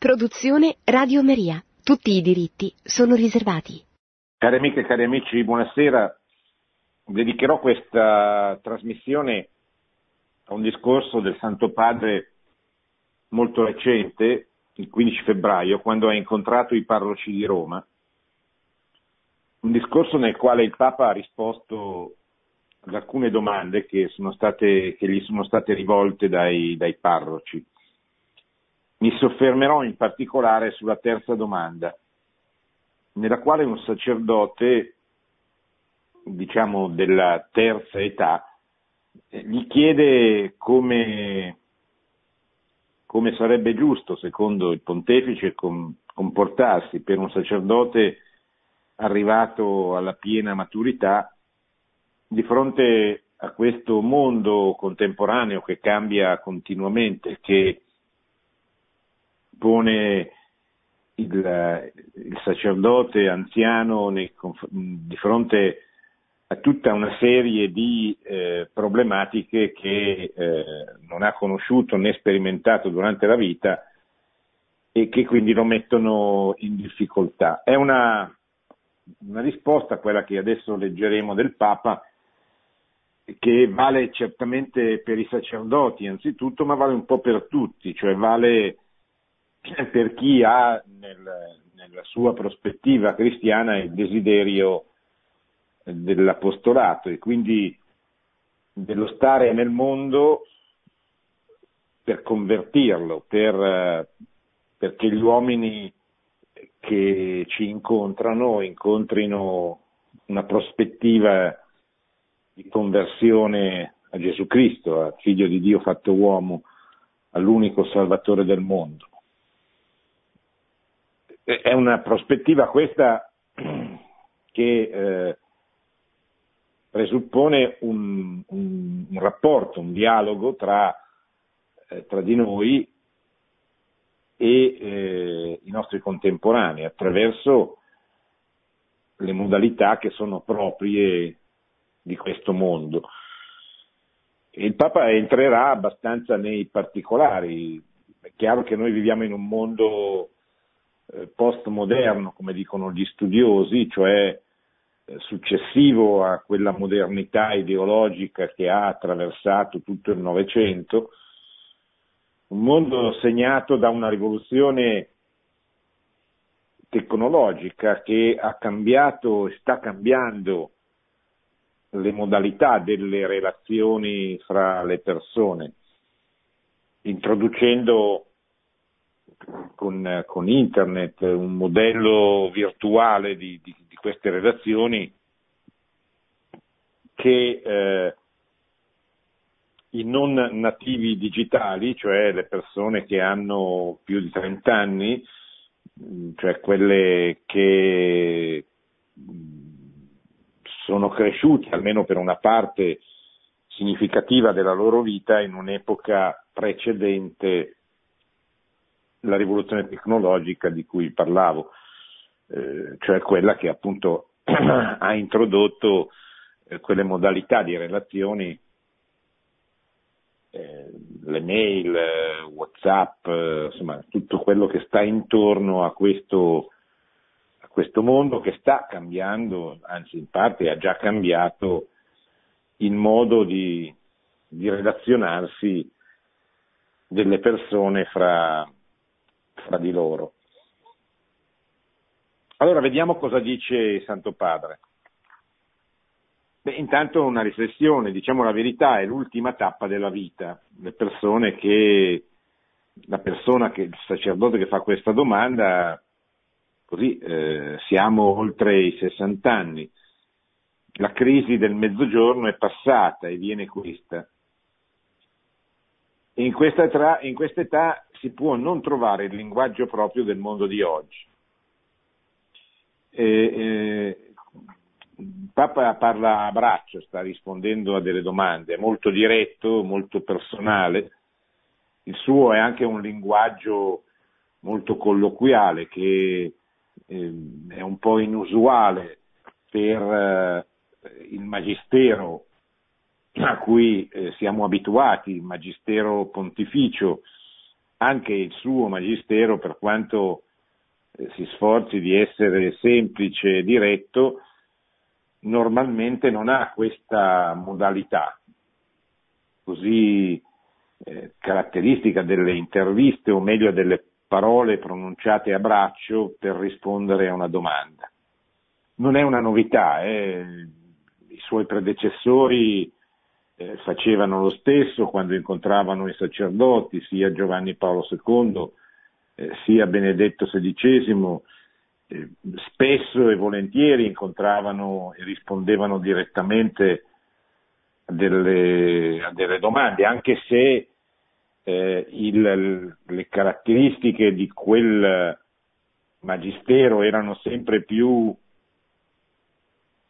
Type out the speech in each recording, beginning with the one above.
Produzione Radio Maria. Tutti i diritti sono riservati. Cari amiche e cari amici, buonasera. Dedicherò questa trasmissione a un discorso del Santo Padre molto recente, il 15 febbraio, quando ha incontrato i parroci di Roma. Un discorso nel quale il Papa ha risposto ad alcune domande che, state, che gli sono state rivolte dai, dai parroci. Mi soffermerò in particolare sulla terza domanda, nella quale un sacerdote, diciamo della terza età, gli chiede come, come sarebbe giusto, secondo il pontefice, comportarsi. Per un sacerdote arrivato alla piena maturità di fronte a questo mondo contemporaneo che cambia continuamente, che pone il, il sacerdote anziano nei, di fronte a tutta una serie di eh, problematiche che eh, non ha conosciuto né sperimentato durante la vita e che quindi lo mettono in difficoltà. È una, una risposta, quella che adesso leggeremo del Papa, che vale certamente per i sacerdoti anzitutto, ma vale un po' per tutti, cioè vale per chi ha nel, nella sua prospettiva cristiana il desiderio dell'apostolato e quindi dello stare nel mondo per convertirlo, per, perché gli uomini che ci incontrano incontrino una prospettiva di conversione a Gesù Cristo, al figlio di Dio fatto uomo, all'unico Salvatore del mondo è una prospettiva questa che eh, presuppone un, un, un, rapporto, un dialogo tra, eh, tra di noi e eh, i nostri contemporanei attraverso le modalità che sono proprie di questo mondo. Il Papa entrerà abbastanza nei particolari. È chiaro che noi viviamo in un mondo eh, postmoderno, come dicono gli studiosi, cioè eh, successivo a quella modernità ideologica che ha attraversato tutto il Novecento, un mondo segnato da una rivoluzione tecnologica che ha cambiato e sta cambiando le modalità delle relazioni fra le persone, introducendo con, con, internet, un modello virtuale di, di, di queste relazioni che eh, i non nativi digitali, cioè le persone che hanno più di 30 anni, cioè quelle che sono cresciuti almeno per una parte significativa della loro vita in un'epoca precedente la rivoluzione tecnologica di cui parlavo, eh, cioè quella che appunto ha introdotto eh, quelle modalità di relazioni, eh, le mail, eh, Whatsapp, eh, insomma tutto quello che sta intorno a questo, a questo mondo che sta cambiando, anzi in parte ha già cambiato il modo di, di relazionarsi delle persone fra, fra di loro. Allora vediamo cosa dice Santo Padre. Beh, intanto una riflessione, diciamo la verità, è l'ultima tappa della vita. Le persone che, la persona che, il sacerdote che fa questa domanda, così eh, siamo oltre i 60 anni. La crisi del mezzogiorno è passata e viene questa. In questa, età, in questa età si può non trovare il linguaggio proprio del mondo di oggi. E, eh, Papa parla a braccio, sta rispondendo a delle domande, è molto diretto, molto personale. Il suo è anche un linguaggio molto colloquiale che eh, è un po' inusuale per eh, il magistero a cui eh, siamo abituati, il magistero pontificio, anche il suo magistero, per quanto eh, si sforzi di essere semplice e diretto, normalmente non ha questa modalità così eh, caratteristica delle interviste, o meglio delle parole pronunciate a braccio per rispondere a una domanda. Non è una novità, eh. i suoi predecessori eh, facevano lo stesso quando incontravano i sacerdoti, sia Giovanni Paolo II, eh, sia Benedetto XVI, eh, spesso e volentieri incontravano e rispondevano direttamente a delle, a delle domande, anche se eh, il, le caratteristiche di quel magistero erano sempre più,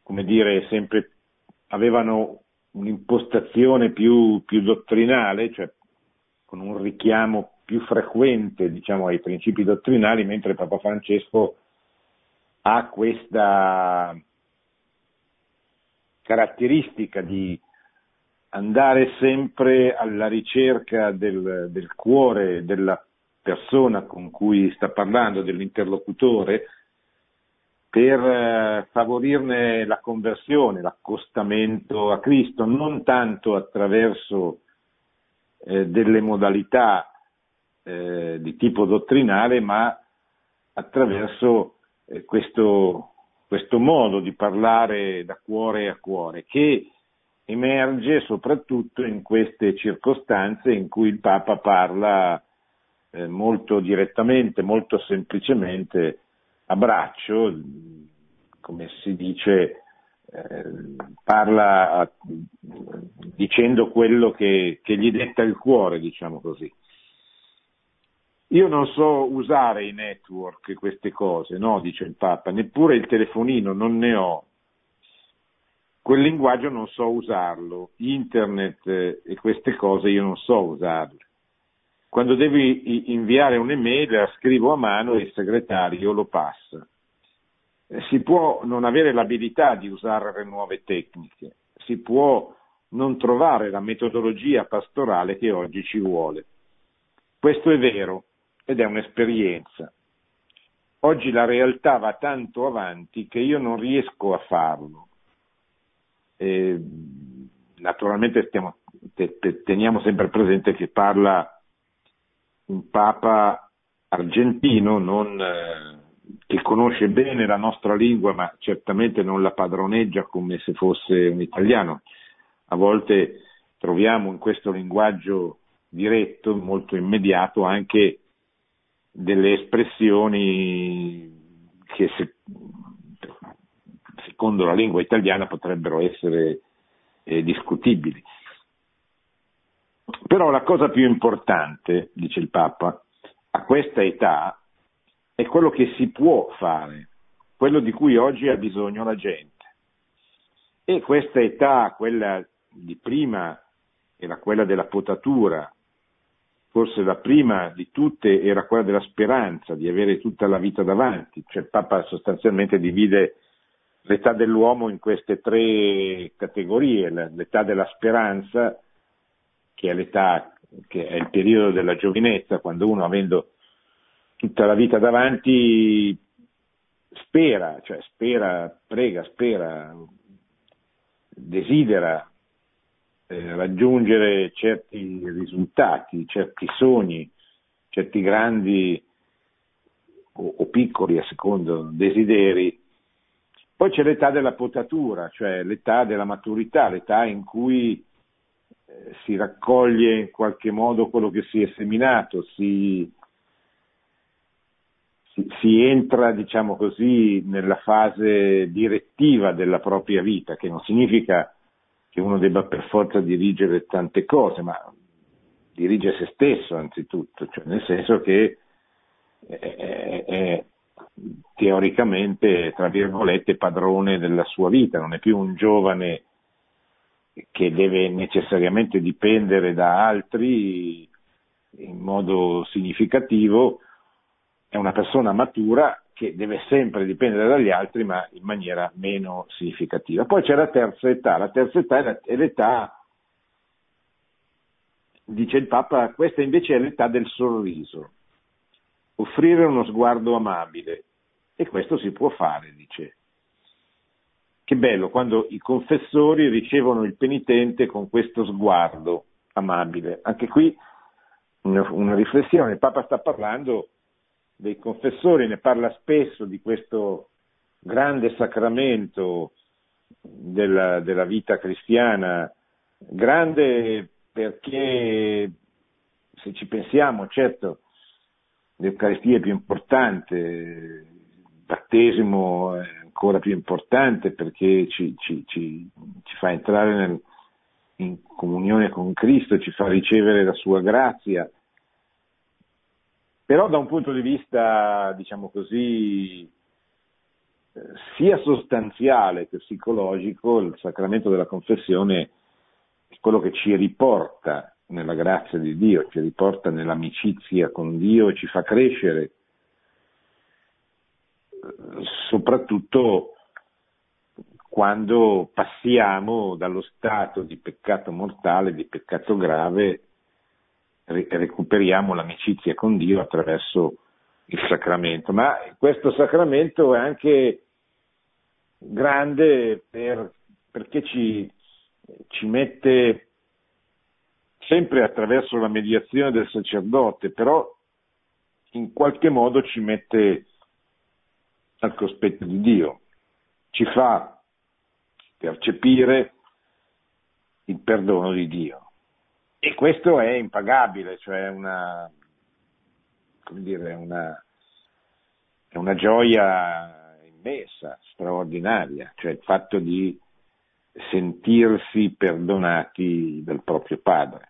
come dire, sempre, avevano un'impostazione più, più dottrinale, cioè con un richiamo più frequente diciamo, ai principi dottrinali, mentre Papa Francesco ha questa caratteristica di andare sempre alla ricerca del, del cuore della persona con cui sta parlando, dell'interlocutore, per eh, favorirne la conversione, l'accostamento a Cristo, non tanto attraverso eh, delle modalità eh, di tipo dottrinale, ma attraverso eh, questo, questo modo di parlare da cuore a cuore, che emerge soprattutto in queste circostanze in cui il Papa parla eh, molto direttamente, molto semplicemente a braccio, come si dice, eh, parla a, dicendo quello che, che gli detta il cuore, diciamo così. Io non so usare i network, queste cose, no, dice il Papa, neppure il telefonino, non ne ho quel linguaggio non so usarlo, internet eh, e queste cose io non so usarle. Quando devi inviare un'email la scrivo a mano e il segretario lo passa. Si può non avere l'abilità di usare le nuove tecniche, si può non trovare la metodologia pastorale che oggi ci vuole. Questo è vero ed è un'esperienza. Oggi la realtà va tanto avanti che io non riesco a farlo eh, naturalmente stiamo, te, te, teniamo sempre presente che parla un Papa argentino non, eh, che conosce bene la nostra lingua ma certamente non la padroneggia come se fosse un italiano. A volte troviamo in questo linguaggio diretto, molto immediato, anche delle espressioni che se, secondo la lingua italiana potrebbero essere eh, discutibili. Però la cosa più importante, dice il Papa, a questa età è quello che si può fare, quello di cui oggi ha bisogno la gente. E questa età, quella di prima, era quella della potatura, forse la prima di tutte era quella della speranza, di avere tutta la vita davanti, cioè il Papa sostanzialmente divide l'età dell'uomo in queste tre categorie, l'età della speranza, che è l'età, che è il periodo della giovinezza, quando uno avendo tutta la vita davanti spera, cioè spera, prega, spera, desidera eh, raggiungere certi risultati, certi sogni, certi grandi o, o piccoli a secondo desideri. Poi c'è l'età della potatura, cioè l'età della maturità, l'età in cui eh, si raccoglie in qualche modo quello che si è seminato, si, si, si entra, diciamo così, nella fase direttiva della propria vita, che non significa che uno debba per forza dirigere tante cose, ma dirige se stesso anzitutto, cioè nel senso che è, è, è teoricamente, tra virgolette, padrone della sua vita, non è più un giovane che deve necessariamente dipendere da altri in modo significativo, è una persona matura che deve sempre dipendere dagli altri ma in maniera meno significativa. Poi c'è la terza età, la terza età è l'età dice il Papa, questa invece è l'età del sorriso, offrire uno sguardo amabile. E questo si può fare, dice. Che bello quando i confessori ricevono il penitente con questo sguardo amabile. Anche qui una, riflessione, il Papa sta parlando dei confessori, ne parla spesso di questo grande sacramento della, della vita cristiana, grande perché se ci pensiamo, certo, l'Eucaristia è più importante, il battesimo è ancora più importante perché ci, ci, ci, ci fa entrare nel, in comunione con Cristo, ci fa ricevere la sua grazia. Però da un punto di vista, diciamo così, eh, sia sostanziale che psicologico, il sacramento della confessione è quello che ci riporta nella grazia di Dio, ci riporta nell'amicizia con Dio e ci fa crescere, soprattutto quando passiamo dallo stato di peccato mortale, di peccato grave, recuperiamo l'amicizia con Dio attraverso il sacramento. Ma questo sacramento è anche grande per, perché ci, ci mette sempre attraverso la mediazione del sacerdote, però in qualche modo ci mette al cospetto di Dio, ci fa percepire il perdono di Dio. E questo è impagabile, cioè una, come dire, una, è una gioia immensa, straordinaria, cioè il fatto di sentirsi perdonati dal proprio padre.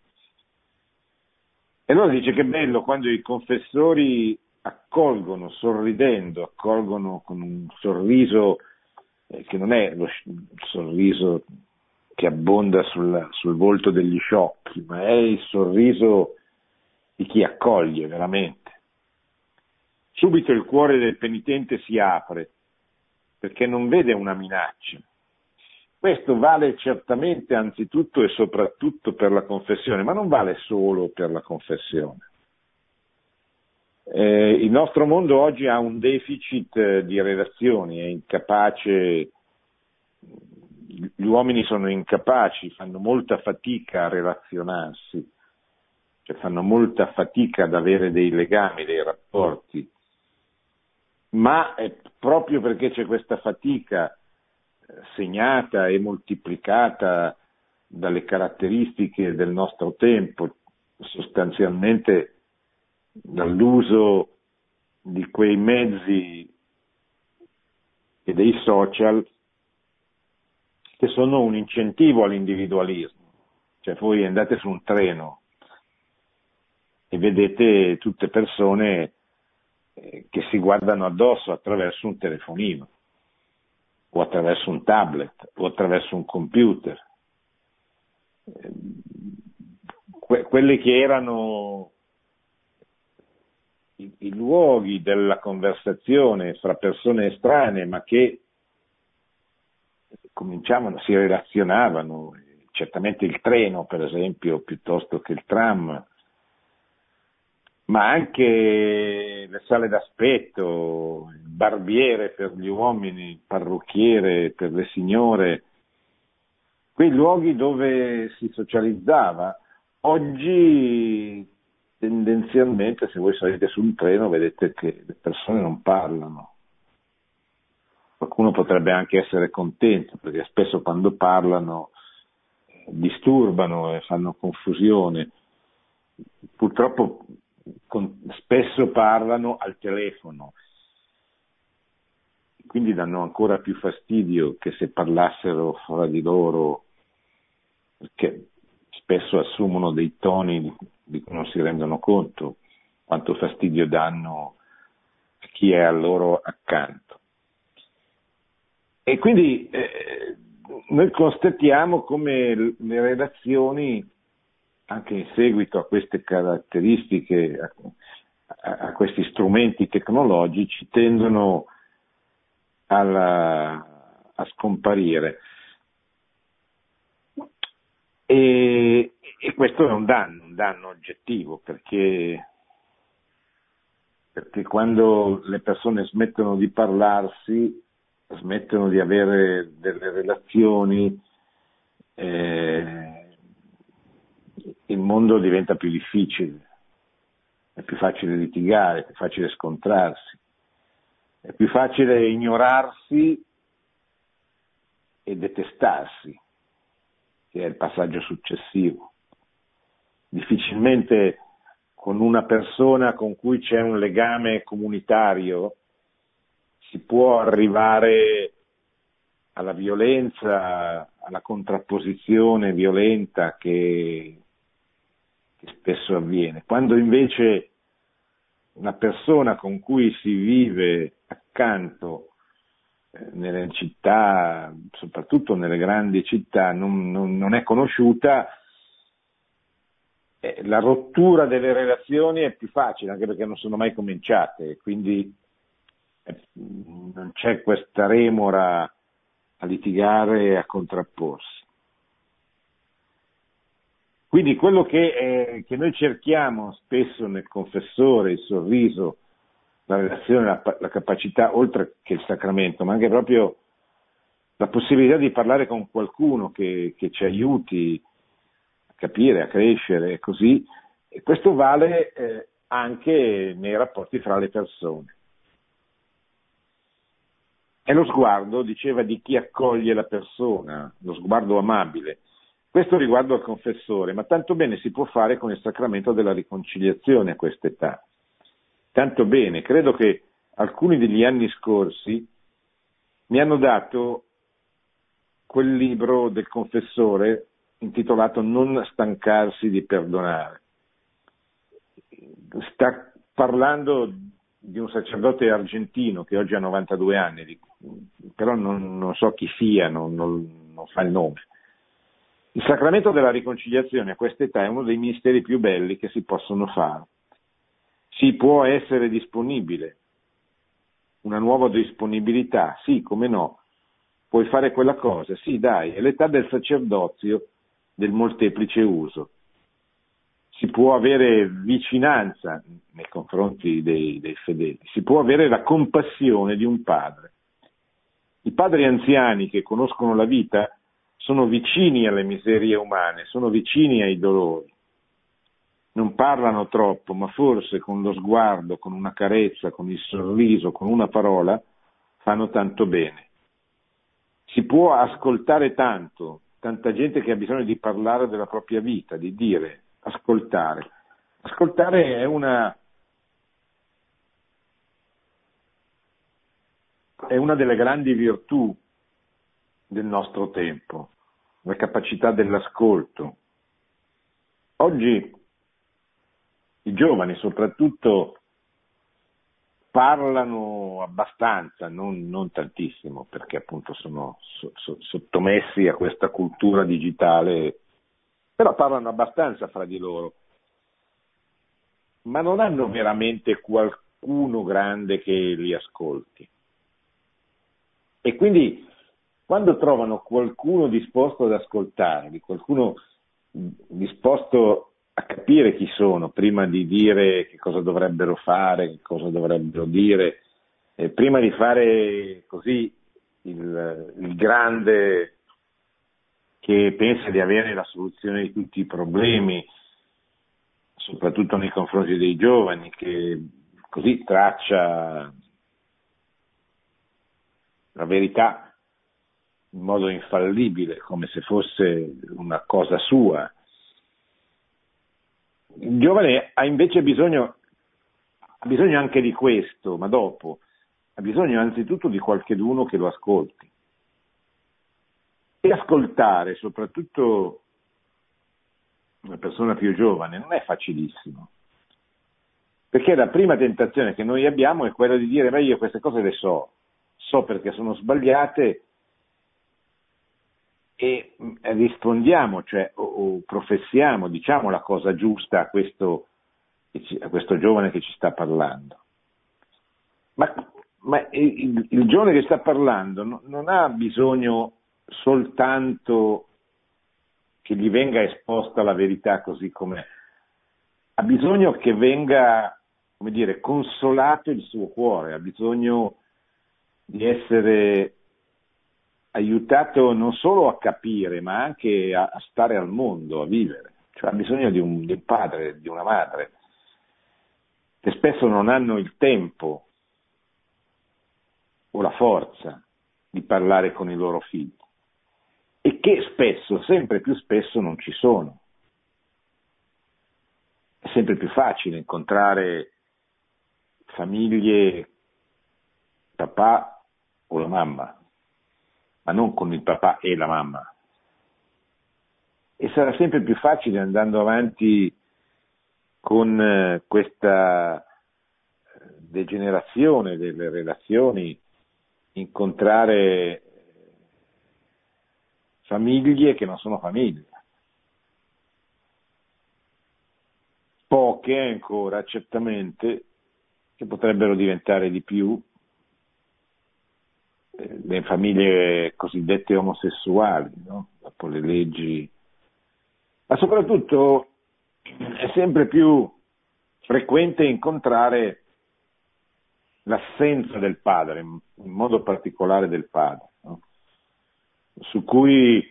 E allora dice che bello quando i confessori accolgono sorridendo, accolgono con un sorriso eh, che non è lo sorriso che abbonda sul, sul volto degli sciocchi, ma è il sorriso di chi accoglie veramente. Subito il cuore del penitente si apre perché non vede una minaccia, questo vale certamente anzitutto e soprattutto per la confessione, ma non vale solo per la confessione. Eh, il nostro mondo oggi ha un deficit eh, di relazioni, è incapace, gli uomini sono incapaci, fanno molta fatica a relazionarsi, cioè fanno molta fatica ad avere dei legami, dei rapporti, ma è proprio perché c'è questa fatica segnata e moltiplicata dalle caratteristiche del nostro tempo, sostanzialmente dall'uso di quei mezzi e dei social che sono un incentivo all'individualismo. Cioè voi andate su un treno e vedete tutte persone eh, che si guardano addosso attraverso un telefonino o attraverso un tablet o attraverso un computer. Que- quelli che erano i-, i luoghi della conversazione fra persone estranee ma che cominciavano, si relazionavano, certamente il treno per esempio piuttosto che il tram, ma anche le sale d'aspetto, il barbiere per gli uomini, il parrucchiere per le signore, quei luoghi dove si socializzava. Oggi tendenzialmente se voi salite sul treno vedete che le persone non parlano. Qualcuno potrebbe anche essere contento perché spesso quando parlano disturbano e fanno confusione. Purtroppo con, spesso parlano al telefono, quindi danno ancora più fastidio che se parlassero fra di loro, perché spesso assumono dei toni di, cui non si rendono conto quanto fastidio danno a chi è a loro accanto. E quindi eh, noi constatiamo come le relazioni anche in seguito a queste caratteristiche, a, a questi strumenti tecnologici, tendono alla, a scomparire. E, e questo è un danno, un danno oggettivo, perché, perché quando le persone smettono di parlarsi, smettono di avere delle relazioni, eh, il mondo diventa più difficile, è più facile litigare, è più facile scontrarsi, è più facile ignorarsi e detestarsi, che è il passaggio successivo. Difficilmente con una persona con cui c'è un legame comunitario si può arrivare alla violenza, alla contrapposizione violenta che, che spesso avviene. Quando invece una persona con cui si vive accanto nelle città, soprattutto nelle grandi città, non, non, non è conosciuta, eh, la rottura delle relazioni è più facile, anche perché non sono mai cominciate, quindi eh, non c'è questa remora a litigare e a contrapporsi. Quindi quello che, eh, che, noi cerchiamo spesso nel confessore, il sorriso, la relazione, la, la, capacità, oltre che il sacramento, ma anche proprio la possibilità di parlare con qualcuno che, che ci aiuti a capire, a crescere e così, e questo vale eh, anche nei rapporti fra le persone. È lo sguardo, diceva, di chi accoglie la persona, lo sguardo amabile. Questo riguardo al confessore, ma tanto bene si può fare con il sacramento della riconciliazione a quest'età. Tanto bene, credo che alcuni degli anni scorsi mi hanno dato quel libro del confessore intitolato Non stancarsi di perdonare. Sta parlando di un sacerdote argentino che oggi ha 92 anni, però non, non so chi sia, non, non, non, fa il nome. Il sacramento della riconciliazione a quest'età è uno dei misteri più belli che si possono fare. Si può essere disponibile, una nuova disponibilità, sì, come no, puoi fare quella cosa, sì, dai, è l'età del sacerdozio del molteplice uso si può avere vicinanza nei confronti dei, dei, fedeli, si può avere la compassione di un padre. I padri anziani che conoscono la vita sono vicini alle miserie umane, sono vicini ai dolori. Non parlano troppo, ma forse con lo sguardo, con una carezza, con il sorriso, con una parola, fanno tanto bene. Si può ascoltare tanto, tanta gente che ha bisogno di parlare della propria vita, di dire ascoltare. Ascoltare è una, è una delle grandi virtù del nostro tempo, la capacità dell'ascolto. Oggi i giovani soprattutto parlano abbastanza, non, non tantissimo, perché appunto sono so, so, sottomessi a questa cultura digitale però parlano abbastanza fra di loro, ma non hanno veramente qualcuno grande che li ascolti. E quindi quando trovano qualcuno disposto ad ascoltarli, qualcuno disposto a capire chi sono prima di dire che cosa dovrebbero fare, che cosa dovrebbero dire, eh, prima di fare così il, il grande che pensa di avere la soluzione di tutti i problemi, soprattutto nei confronti dei giovani, che così traccia la verità in modo infallibile, come se fosse una cosa sua. Il giovane ha invece bisogno, ha bisogno anche di questo, ma dopo, ha bisogno anzitutto di qualcheduno che lo ascolti. E ascoltare, soprattutto una persona più giovane, non è facilissimo. Perché la prima tentazione che noi abbiamo è quella di dire, ma io queste cose le so, so perché sono sbagliate e rispondiamo, cioè o, o professiamo, diciamo la cosa giusta a questo, a questo giovane che ci sta parlando. Ma, ma il, il, giovane che sta parlando non, non ha bisogno soltanto che gli venga esposta la verità così com'è, ha bisogno che venga, come dire, consolato il suo cuore, ha bisogno di essere aiutato non solo a capire, ma anche a, stare al mondo, a vivere. Cioè ha bisogno di un, di un padre, di una madre, che spesso non hanno il tempo o la forza di parlare con i loro figli e che spesso, sempre più spesso, non ci sono. È sempre più facile incontrare famiglie, papà o la mamma, ma non con il papà e la mamma. E sarà sempre più facile andando avanti con eh, questa degenerazione delle relazioni incontrare famiglie che non sono famiglie. Poche ancora, certamente, che potrebbero diventare di più, eh, le famiglie cosiddette omosessuali, no? dopo le leggi, ma soprattutto è sempre più frequente incontrare l'assenza del padre, in modo particolare del padre, no? su cui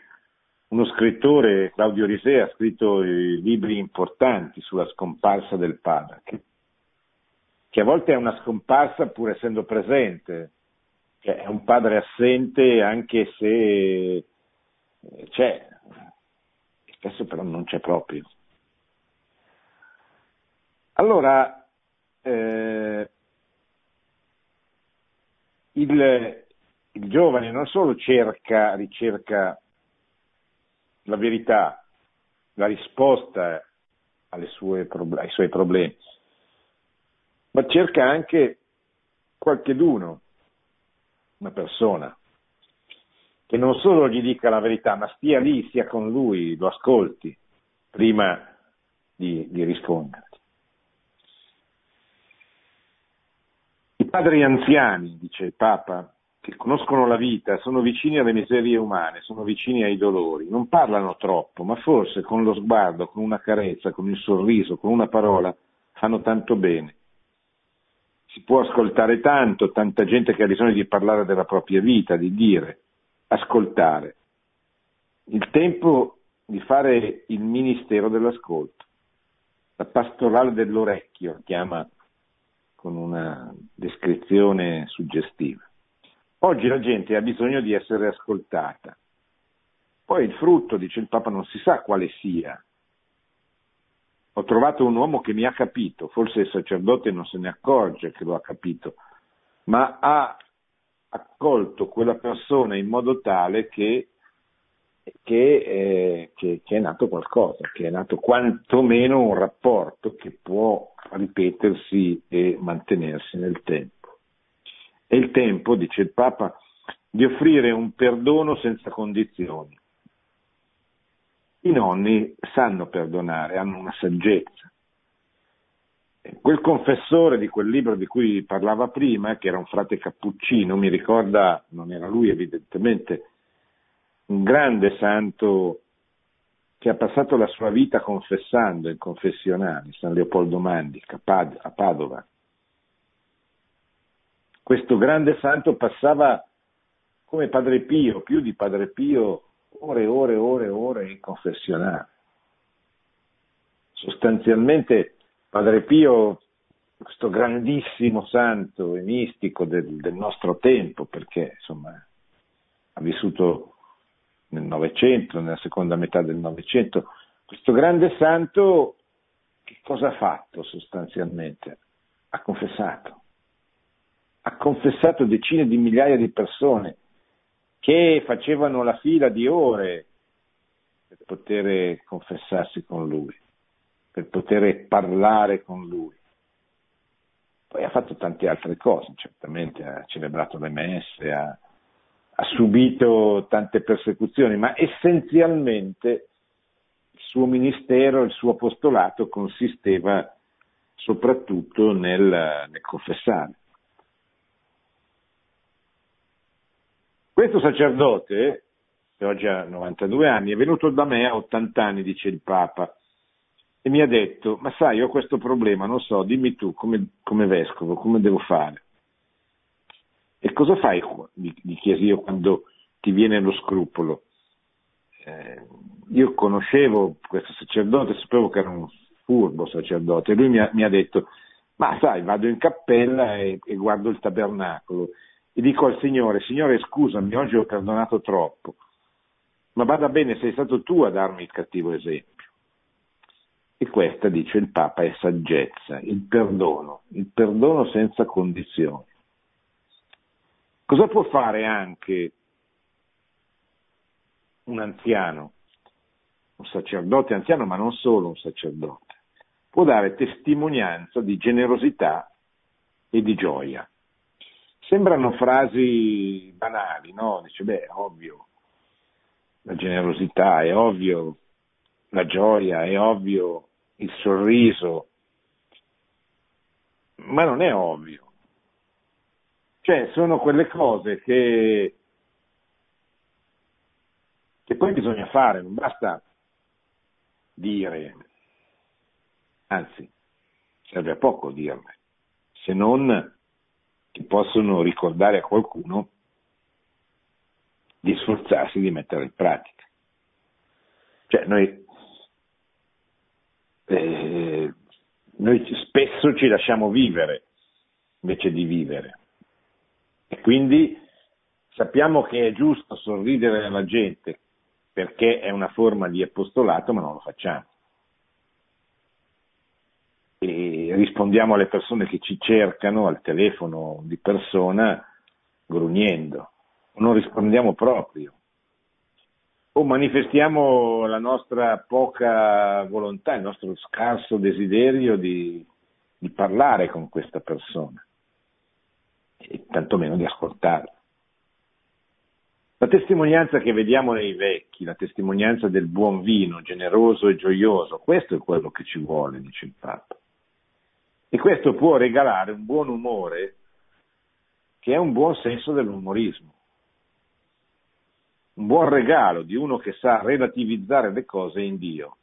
uno scrittore, Claudio Risea, ha scritto libri importanti sulla scomparsa del padre, che, che a volte è una scomparsa pur essendo presente, cioè è un padre assente anche se eh, c'è, spesso però non c'è proprio. Allora, eh, il, il giovane non solo cerca, ricerca la verità, la risposta sue, ai suoi problemi, ma cerca anche qualcheduno, una persona, che non solo gli dica la verità, ma stia lì, sia con lui, lo ascolti prima di, di rispondere. I padri anziani, dice il Papa, che conoscono la vita, sono vicini alle miserie umane, sono vicini ai dolori, non parlano troppo, ma forse con lo sguardo, con una carezza, con il sorriso, con una parola, fanno tanto bene. Si può ascoltare tanto, tanta gente che ha bisogno di parlare della propria vita, di dire, ascoltare. Il tempo di fare il ministero dell'ascolto, la pastorale dell'orecchio, chiama con una descrizione suggestiva. Oggi la gente ha bisogno di essere ascoltata. Poi il frutto, dice il Papa, non si sa quale sia. Ho trovato un uomo che mi ha capito, forse il sacerdote non se ne accorge che lo ha capito, ma ha accolto quella persona in modo tale che, che, eh, che, che, è nato qualcosa, che è nato quantomeno un rapporto che può ripetersi e mantenersi nel tempo. È il tempo, dice il Papa, di offrire un perdono senza condizioni. I nonni sanno perdonare, hanno una saggezza. Quel confessore di quel libro di cui parlava prima, che era un frate cappuccino, mi ricorda, non era lui evidentemente, un grande santo che ha passato la sua vita confessando in confessionali, San Leopoldo Mandi, a Padova questo grande santo passava come Padre Pio, più di Padre Pio, ore e ore e ore e ore in confessionale. Sostanzialmente Padre Pio, questo grandissimo santo e mistico del, del nostro tempo, perché insomma ha vissuto nel Novecento, nella seconda metà del Novecento, questo grande santo che cosa ha fatto sostanzialmente? Ha confessato ha confessato decine di migliaia di persone che facevano la fila di ore per poter confessarsi con lui, per poter parlare con lui. Poi ha fatto tante altre cose, certamente ha celebrato le messe, ha, ha subito tante persecuzioni, ma essenzialmente il suo ministero, il suo apostolato consisteva soprattutto nel, nel confessare. Questo sacerdote che oggi ha 92 anni, è venuto da me a 80 anni, dice il Papa, e mi ha detto, ma sai, ho questo problema, non so, dimmi tu come, come vescovo, come devo fare. E cosa fai? Gli, chiesi io quando ti viene lo scrupolo. Eh, io conoscevo questo sacerdote, sapevo che era un furbo sacerdote, e lui mi ha, mi ha detto, ma sai, vado in cappella e, e guardo il tabernacolo e dico al Signore, Signore scusami, oggi ho perdonato troppo, ma vada bene, sei stato tu a darmi il cattivo esempio. E questa, dice il Papa, è saggezza, il perdono, il perdono senza condizioni. Cosa può fare anche un anziano, un sacerdote anziano, ma non solo un sacerdote? Può dare testimonianza di generosità e di gioia. Sembrano frasi banali, no? Dice, beh, ovvio, la generosità, è ovvio la gioia, è ovvio il sorriso, ma non è ovvio. Cioè, sono quelle cose che, che poi bisogna fare, non basta dire, anzi, serve a poco dirle, se non che possono ricordare a qualcuno di sforzarsi di mettere in pratica. Cioè, noi eh, noi spesso ci lasciamo vivere invece di vivere. E quindi sappiamo che è giusto sorridere alla gente perché è una forma di apostolato, ma non lo facciamo. E rispondiamo alle persone che ci cercano al telefono di persona grugnendo, non rispondiamo proprio o manifestiamo la nostra poca volontà, il nostro scarso desiderio di, di parlare con questa persona e tantomeno di ascoltarla. La testimonianza che vediamo nei vecchi, la testimonianza del buon vino, generoso e gioioso, questo è quello che ci vuole, dice il Papa. E questo può regalare un buon umore che è un buon senso dell'umorismo un buon regalo di uno che sa relativizzare le cose in Dio,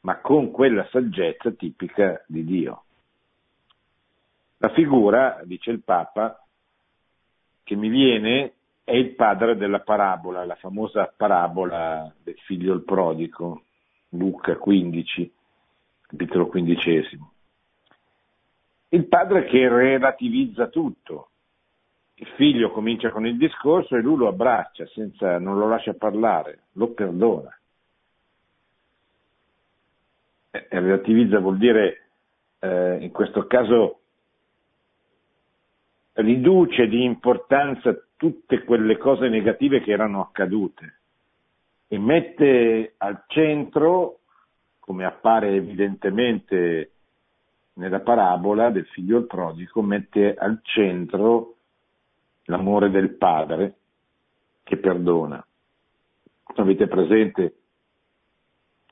ma con quella saggezza tipica di Dio. La figura, dice il Papa, che mi viene è il padre della parabola, la famosa parabola del figlio il prodigo, Luca 15, capitolo quindicesimo. Il padre che relativizza tutto, il figlio comincia con il discorso e lui lo abbraccia, senza, non lo lascia parlare, lo perdona. E relativizza vuol dire, eh, in questo caso, riduce di importanza tutte quelle cose negative che erano accadute e mette al centro, come appare evidentemente nella parabola del figlio prodigo, mette al centro l'amore del padre che perdona. Avete presente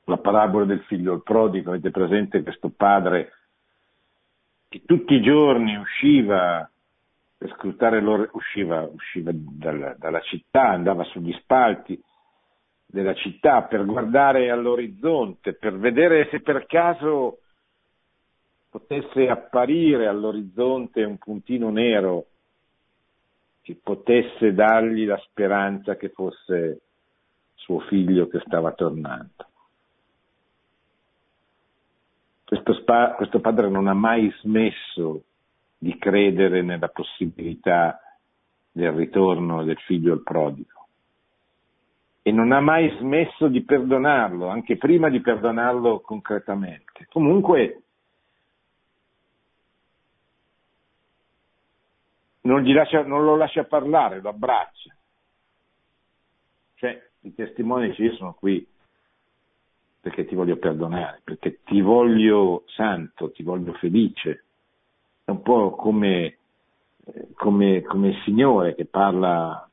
la parabola del figlio prodigo, avete presente questo padre che tutti i giorni usciva per scrutare l'ora, usciva, usciva dalla, dalla città, andava sugli spalti della città per guardare all'orizzonte, per vedere se per caso potesse apparire all'orizzonte un puntino nero che potesse dargli la speranza che fosse suo figlio che stava tornando. Questo, spa, questo padre non ha mai smesso di credere nella possibilità del ritorno del figlio al prodigo e non ha mai smesso di perdonarlo, anche prima di perdonarlo concretamente. Comunque non, lascia, non lo lascia parlare, lo abbraccia. Cioè, i testimoni ci sono qui perché ti voglio perdonare, perché ti voglio santo, ti voglio felice. È un po' come, come, come il Signore che parla,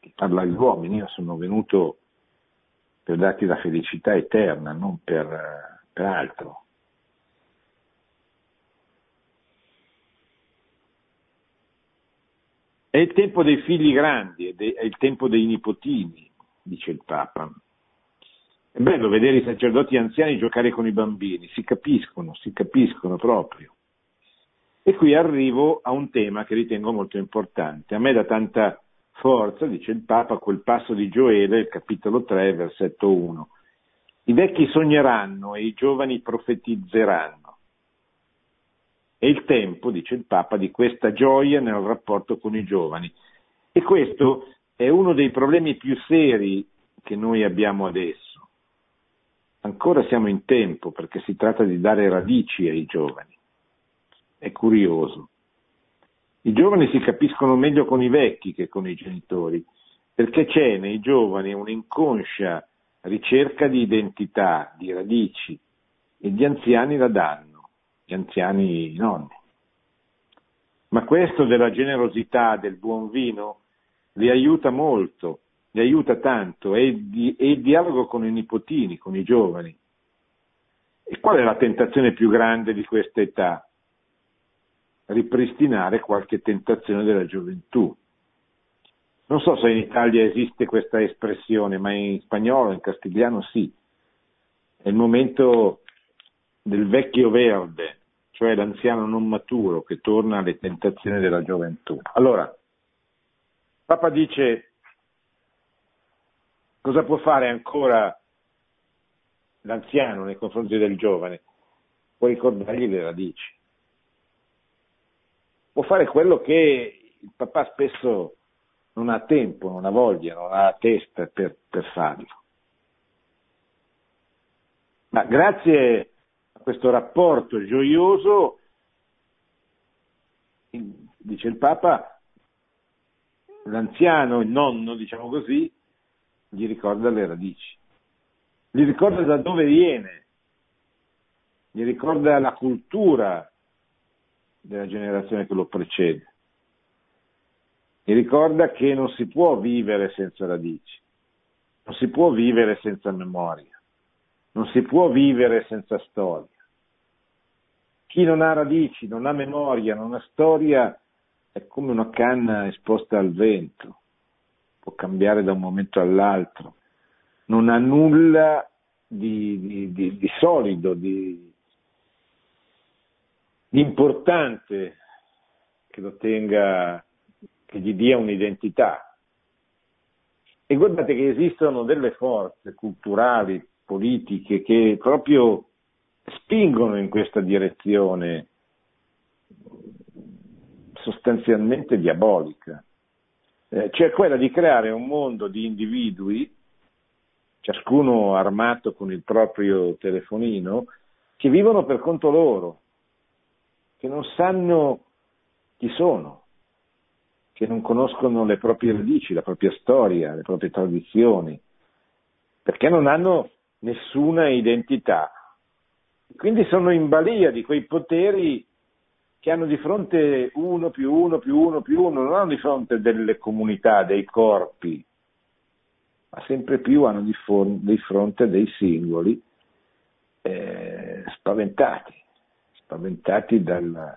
che parla agli uomini. Io sono venuto per darti la felicità eterna, non per, per altro. È il tempo dei figli grandi, è il tempo dei nipotini, dice il Papa. È bello vedere i sacerdoti anziani giocare con i bambini, si capiscono, si capiscono proprio. E qui arrivo a un tema che ritengo molto importante. A me dà tanta forza, dice il Papa, quel passo di Gioele, capitolo 3, versetto 1. I vecchi sogneranno e i giovani profetizzeranno. È il tempo, dice il Papa, di questa gioia nel rapporto con i giovani. E questo è uno dei problemi più seri che noi abbiamo adesso. Ancora siamo in tempo perché si tratta di dare radici ai giovani. È curioso. I giovani si capiscono meglio con i vecchi che con i genitori, perché c'è nei giovani un'inconscia ricerca di identità, di radici, e gli anziani la danno, gli anziani nonni. Ma questo della generosità, del buon vino, li aiuta molto, li aiuta tanto, è, di, è il dialogo con i nipotini, con i giovani. E qual è la tentazione più grande di questa età? ripristinare qualche tentazione della gioventù. Non so se in Italia esiste questa espressione, ma in spagnolo, in castigliano sì. È il momento del vecchio verde, cioè l'anziano non maturo che torna alle tentazioni della gioventù. Allora, Papa dice cosa può fare ancora l'anziano nei confronti del giovane? Può ricordargli le radici può fare quello che il papà spesso non ha tempo, non ha voglia, non ha testa per, per farlo. Ma grazie questo rapporto gioioso, dice il Papa, l'anziano, il nonno, diciamo così, gli ricorda le radici, gli ricorda da dove viene, gli ricorda la cultura della generazione che lo precede. E ricorda che non si può vivere senza radici, non si può vivere senza memoria, non si può vivere senza storia. Chi non ha radici, non ha memoria, non ha storia, è come una canna esposta al vento, può cambiare da un momento all'altro, non ha nulla di, di, di, di solido, di, importante che lo tenga, che gli dia un'identità. E guardate che esistono delle forze culturali, politiche, che proprio spingono in questa direzione sostanzialmente diabolica, eh, cioè quella di creare un mondo di individui, ciascuno armato con il proprio telefonino, che vivono per conto loro, che non sanno chi sono, che non conoscono le proprie radici, la propria storia, le proprie tradizioni, perché non hanno nessuna identità. Quindi sono in balia di quei poteri che hanno di fronte uno più uno più uno più uno, non hanno di fronte delle comunità, dei corpi, ma sempre più hanno di, for- di fronte dei singoli eh, spaventati spaventati dal,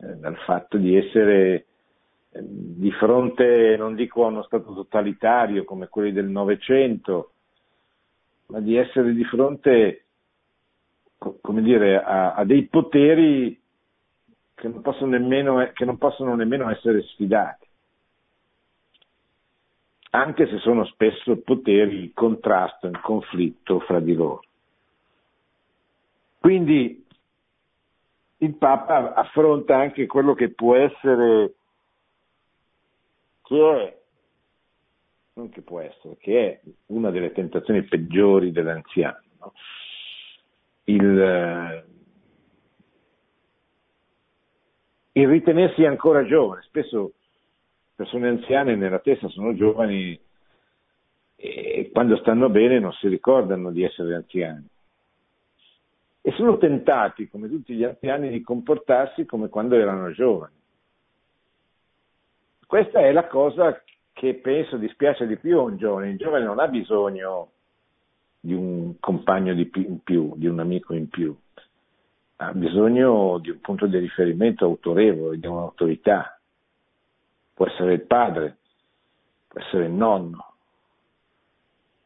eh, dal fatto di essere eh, di fronte, non dico a uno Stato totalitario come quelli del Novecento, ma di essere di fronte, come dire, a, a dei poteri che non, possono nemmeno, che non possono nemmeno essere sfidati, anche se sono spesso poteri in contrasto, in conflitto fra di loro. Quindi il Papa affronta anche quello che può essere, che è, non che può essere, che è una delle tentazioni peggiori dell'anziano. No? Il, il ritenersi ancora giovane, spesso persone anziane nella testa sono giovani e quando stanno bene non si ricordano di essere anziani e sono tentati, come tutti gli altri anni, di comportarsi come quando erano giovani. Questa è la cosa che penso dispiace di più a un giovane. Il giovane non ha bisogno di un compagno in più, di un amico in più, ha bisogno di un punto di riferimento autorevole, di un'autorità. può essere il padre, può essere il nonno.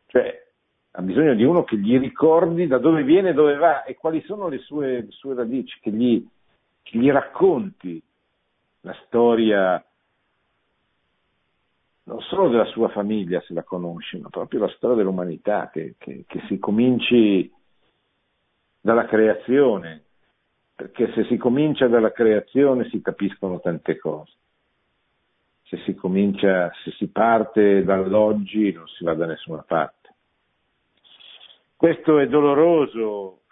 Cioè, ha bisogno di uno che gli ricordi da dove viene, dove va e quali sono le sue, le sue radici, che gli, che gli racconti la storia non solo della sua famiglia se la conosce, ma proprio la storia dell'umanità, che, che, che si cominci dalla creazione, perché se si comincia dalla creazione si capiscono tante cose. Se si comincia, se si parte dall'oggi non si va da nessuna parte. Questo è doloroso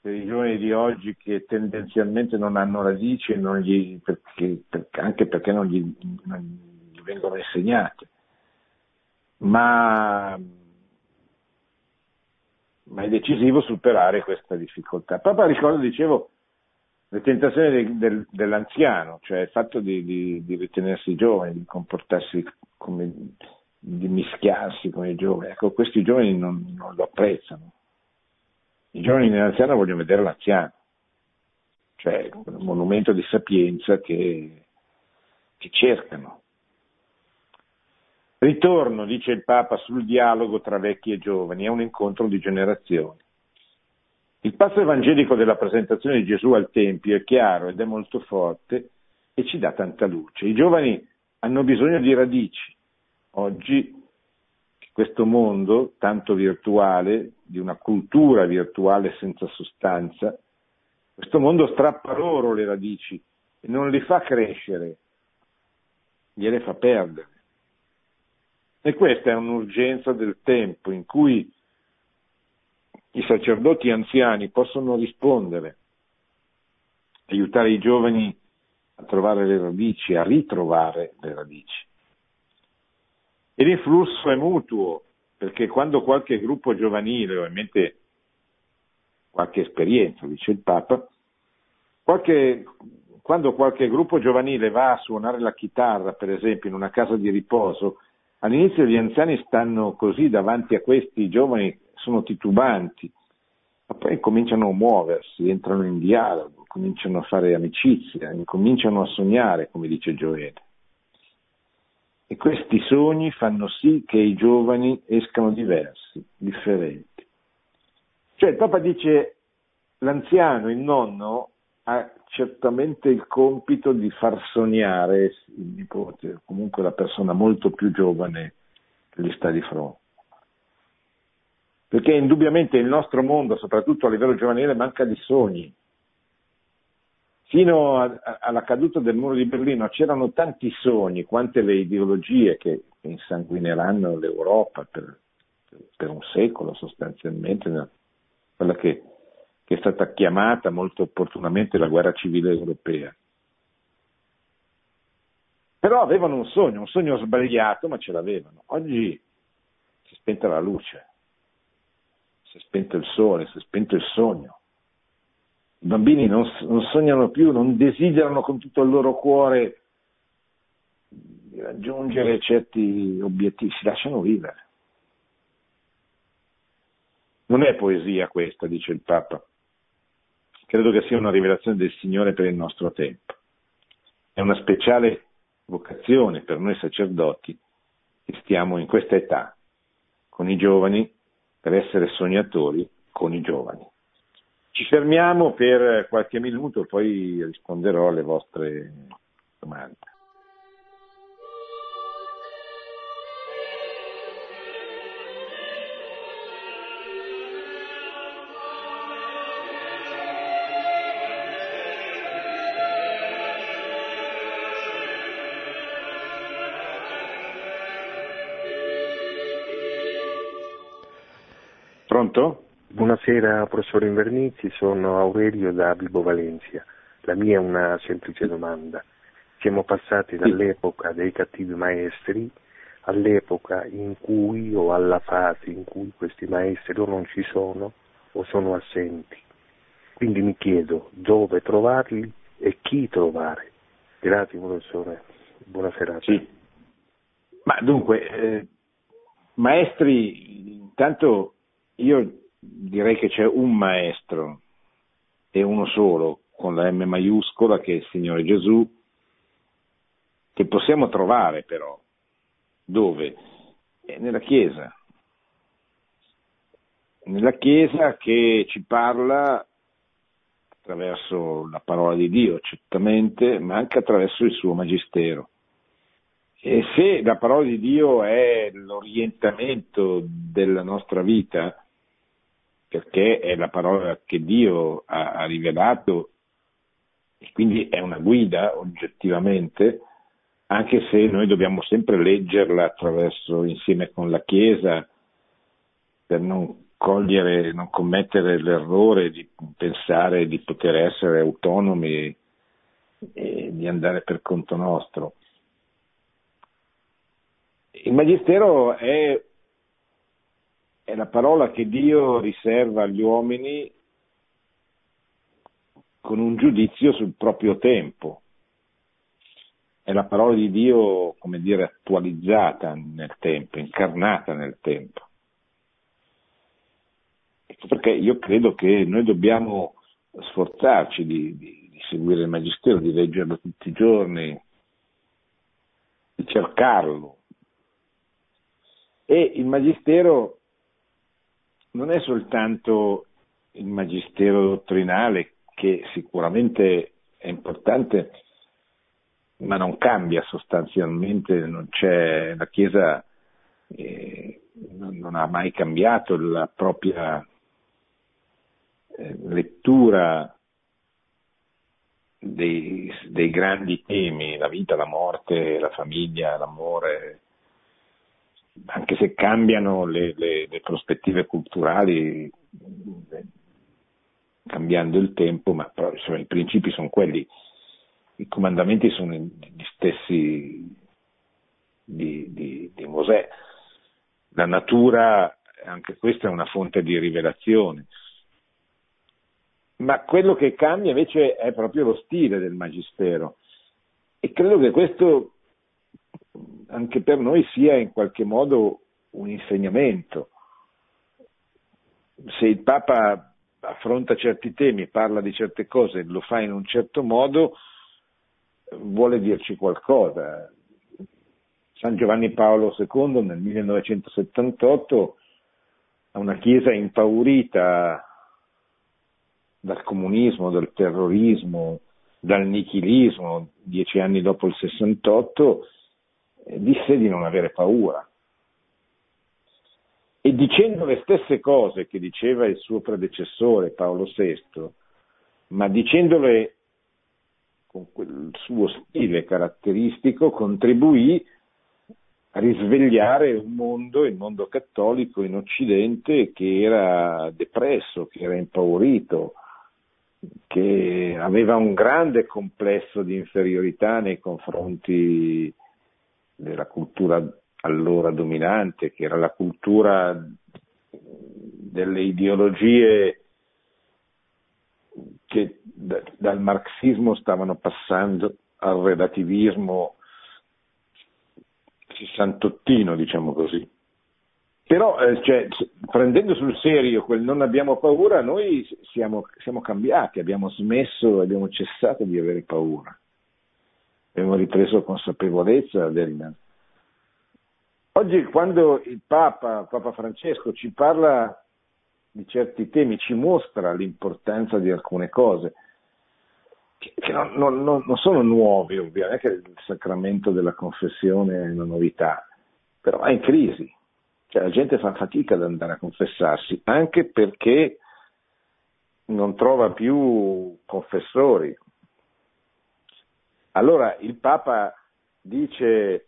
per i giovani di oggi che tendenzialmente non hanno radici gli, perché, anche perché non gli, non gli vengono insegnate. Ma, ma, è decisivo superare questa difficoltà. Papa ricordo, dicevo, le tentazioni del, del, dell'anziano, cioè il fatto di, di, di, ritenersi giovani, di comportarsi come, di mischiarsi con i giovani. Ecco, questi giovani non, non lo apprezzano. I giovani nell'anziano vogliono vedere l'anziano, cioè un monumento di sapienza che, che cercano. Ritorno, dice il Papa, sul dialogo tra vecchi e giovani, è un incontro di generazioni. Il passo evangelico della presentazione di Gesù al Tempio è chiaro ed è molto forte e ci dà tanta luce. I giovani hanno bisogno di radici. Oggi questo mondo tanto virtuale, di una cultura virtuale senza sostanza, questo mondo strappa loro le radici e non le fa crescere, gliele fa perdere. E questa è un'urgenza del tempo in cui i sacerdoti anziani possono rispondere, aiutare i giovani a trovare le radici, a ritrovare le radici. E l'influsso è mutuo, perché quando qualche gruppo giovanile, ovviamente qualche esperienza, dice il Papa, qualche, quando qualche gruppo giovanile va a suonare la chitarra, per esempio, in una casa di riposo, all'inizio gli anziani stanno così davanti a questi giovani, sono titubanti, ma poi cominciano a muoversi, entrano in dialogo, cominciano a fare amicizia, cominciano a sognare, come dice Gioele. E questi sogni fanno sì che i giovani escano diversi, differenti. Cioè il Papa dice l'anziano, il nonno, ha certamente il compito di far sognare il nipote, comunque la persona molto più giovane che gli sta di fronte. Perché indubbiamente il nostro mondo, soprattutto a livello giovanile, manca di sogni, Fino a, a, alla caduta del muro di Berlino c'erano tanti sogni, quante le ideologie che insanguineranno l'Europa per, per un secolo sostanzialmente, quella che, che è stata chiamata molto opportunamente la guerra civile europea. Però avevano un sogno, un sogno sbagliato, ma ce l'avevano. Oggi si è spenta la luce, si è spento il sole, si è spento il sogno. I bambini non, non sognano più, non desiderano con tutto il loro cuore di raggiungere certi obiettivi, si lasciano vivere. Non è poesia questa, dice il Papa. Credo che sia una rivelazione del Signore per il nostro tempo. È una speciale vocazione per noi sacerdoti che stiamo in questa età con i giovani per essere sognatori con i giovani. Ci fermiamo per qualche minuto, poi risponderò alle vostre domande. Pronto? Buonasera professore Invernizzi, sono Aurelio da Vibo Valencia. La mia è una semplice domanda. Siamo passati dall'epoca dei cattivi maestri all'epoca in cui o alla fase in cui questi maestri o non ci sono o sono assenti. Quindi mi chiedo dove trovarli e chi trovare. Grazie professore, buona serata. Sì. Ma dunque, eh, maestri, intanto io direi che c'è un maestro e uno solo con la M maiuscola che è il Signore Gesù che possiamo trovare però. Dove? Eh, nella Chiesa. Nella Chiesa che ci parla attraverso la parola di Dio, certamente, ma anche attraverso il suo magistero. E se la parola di Dio è l'orientamento della nostra vita, perché è la parola che Dio ha, ha rivelato e quindi è una guida oggettivamente, anche se noi dobbiamo sempre leggerla attraverso, insieme con la Chiesa, per non cogliere, non commettere l'errore di pensare di poter essere autonomi e di andare per conto nostro. Il Magistero è, è la parola che Dio riserva agli uomini con un giudizio sul proprio tempo. È la parola di Dio, come dire, attualizzata nel tempo, incarnata nel tempo. Ecco perché io credo che noi dobbiamo sforzarci di, di, di seguire il Magistero, di leggerlo tutti i giorni, di cercarlo. E il Magistero non è soltanto il Magistero dottrinale, che sicuramente è importante, ma non cambia sostanzialmente, non la Chiesa eh, non ha mai cambiato la propria eh, lettura dei, dei, grandi temi, la vita, la morte, la famiglia, l'amore, anche se cambiano le, le, le prospettive culturali, cambiando il tempo, ma però, insomma, i principi sono quelli, i comandamenti sono gli stessi di, di, di Mosè. La natura, anche questa è una fonte di rivelazione. Ma quello che cambia invece è proprio lo stile del magistero. E credo che questo anche per noi sia in qualche modo un insegnamento. Se il Papa affronta certi temi, parla di certe cose, lo fa in un certo modo, vuole dirci qualcosa. San Giovanni Paolo II nel 1978 a una chiesa impaurita dal comunismo, dal terrorismo, dal nichilismo, dieci anni dopo il 68, eh, disse di non avere paura. E dicendo le stesse cose che diceva il suo predecessore Paolo VI, ma dicendole con quel suo stile caratteristico, contribuì a risvegliare un mondo, il mondo cattolico in Occidente, che era depresso, che era impaurito, che aveva un grande complesso di inferiorità nei confronti della cultura allora dominante, che era la cultura delle ideologie che dal marxismo stavano passando al relativismo sessantottino, diciamo così. Però eh, cioè, prendendo sul serio quel non abbiamo paura, noi siamo, siamo cambiati, abbiamo smesso, abbiamo cessato di avere paura. Abbiamo ripreso consapevolezza del... Oggi quando il Papa, Papa Francesco ci parla di certi temi, ci mostra l'importanza di alcune cose, che non, non, non sono nuovi ovviamente, che il sacramento della confessione è una novità, però è in crisi cioè, la gente fa fatica ad andare a confessarsi, anche perché non trova più confessori. Allora il Papa dice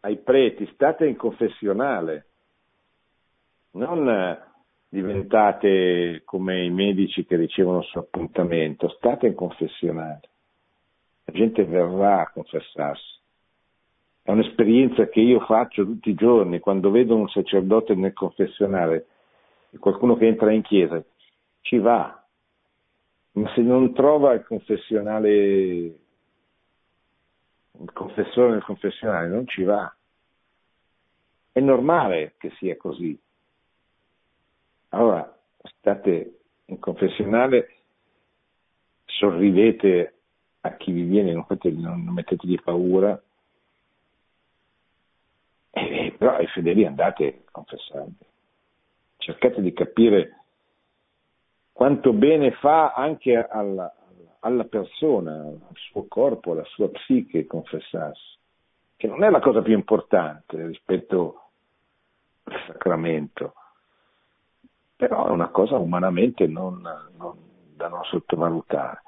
ai preti state in confessionale, non diventate come i medici che ricevono il suo appuntamento, state in confessionale. La gente verrà a confessarsi. È un'esperienza che io faccio tutti i giorni quando vedo un sacerdote nel confessionale, qualcuno che entra in chiesa, ci va, ma se non trova il confessionale, il confessore nel confessionale non ci va. È normale che sia così. Allora, state in confessionale, sorridete a chi vi viene, non, fate, non, non mettetegli paura, e, però ai fedeli andate a confessarvi. Cercate di capire quanto bene fa anche alla, alla persona, al suo corpo, alla sua psiche confessarsi, che non è la cosa più importante rispetto al sacramento, però è una cosa umanamente non, non, da non sottovalutare.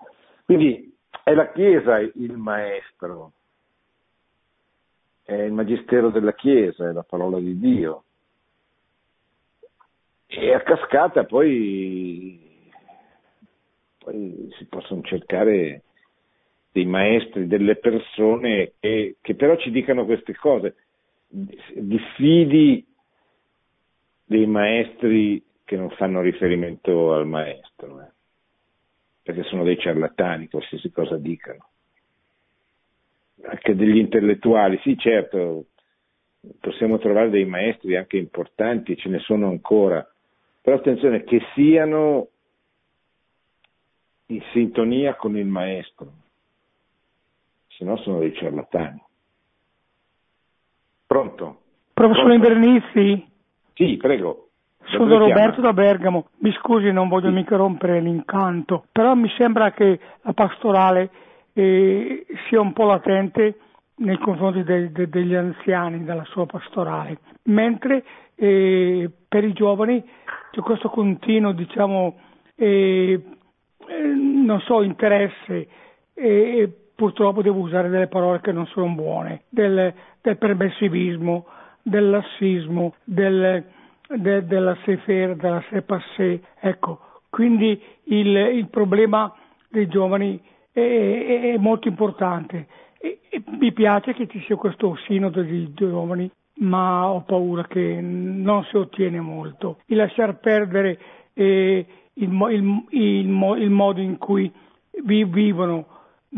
Quindi è la Chiesa il maestro, è il magistero della Chiesa, è la parola di Dio. E a cascata poi, poi si possono cercare dei maestri, delle persone che, che però ci dicano queste cose. Diffidi dei maestri che non fanno riferimento al maestro, eh? perché sono dei ciarlatani, qualsiasi cosa dicano anche degli intellettuali, sì certo, possiamo trovare dei maestri anche importanti, ce ne sono ancora, però attenzione che siano in sintonia con il maestro, se no sono dei ciarlatani. Pronto? Professore Invernizi? Sì, prego. Sono Roberto da Bergamo, mi scusi non voglio sì. mica rompere l'incanto, però mi sembra che la pastorale eh, sia un po' latente nei confronti de, de, degli anziani della sua pastorale, mentre eh, per i giovani c'è questo continuo, diciamo, eh, eh non so, interesse e purtroppo devo usare delle parole che non sono buone, del, del permissivismo, del lassismo, del, de, della sefer, della sepassé, ecco, quindi il, il problema dei giovani è, è molto importante. E, e mi piace che ci sia questo sinodo di giovani, ma ho paura che non si ottiene molto. Il lasciar perdere eh, il, il, il, il, modo in cui vi, vivono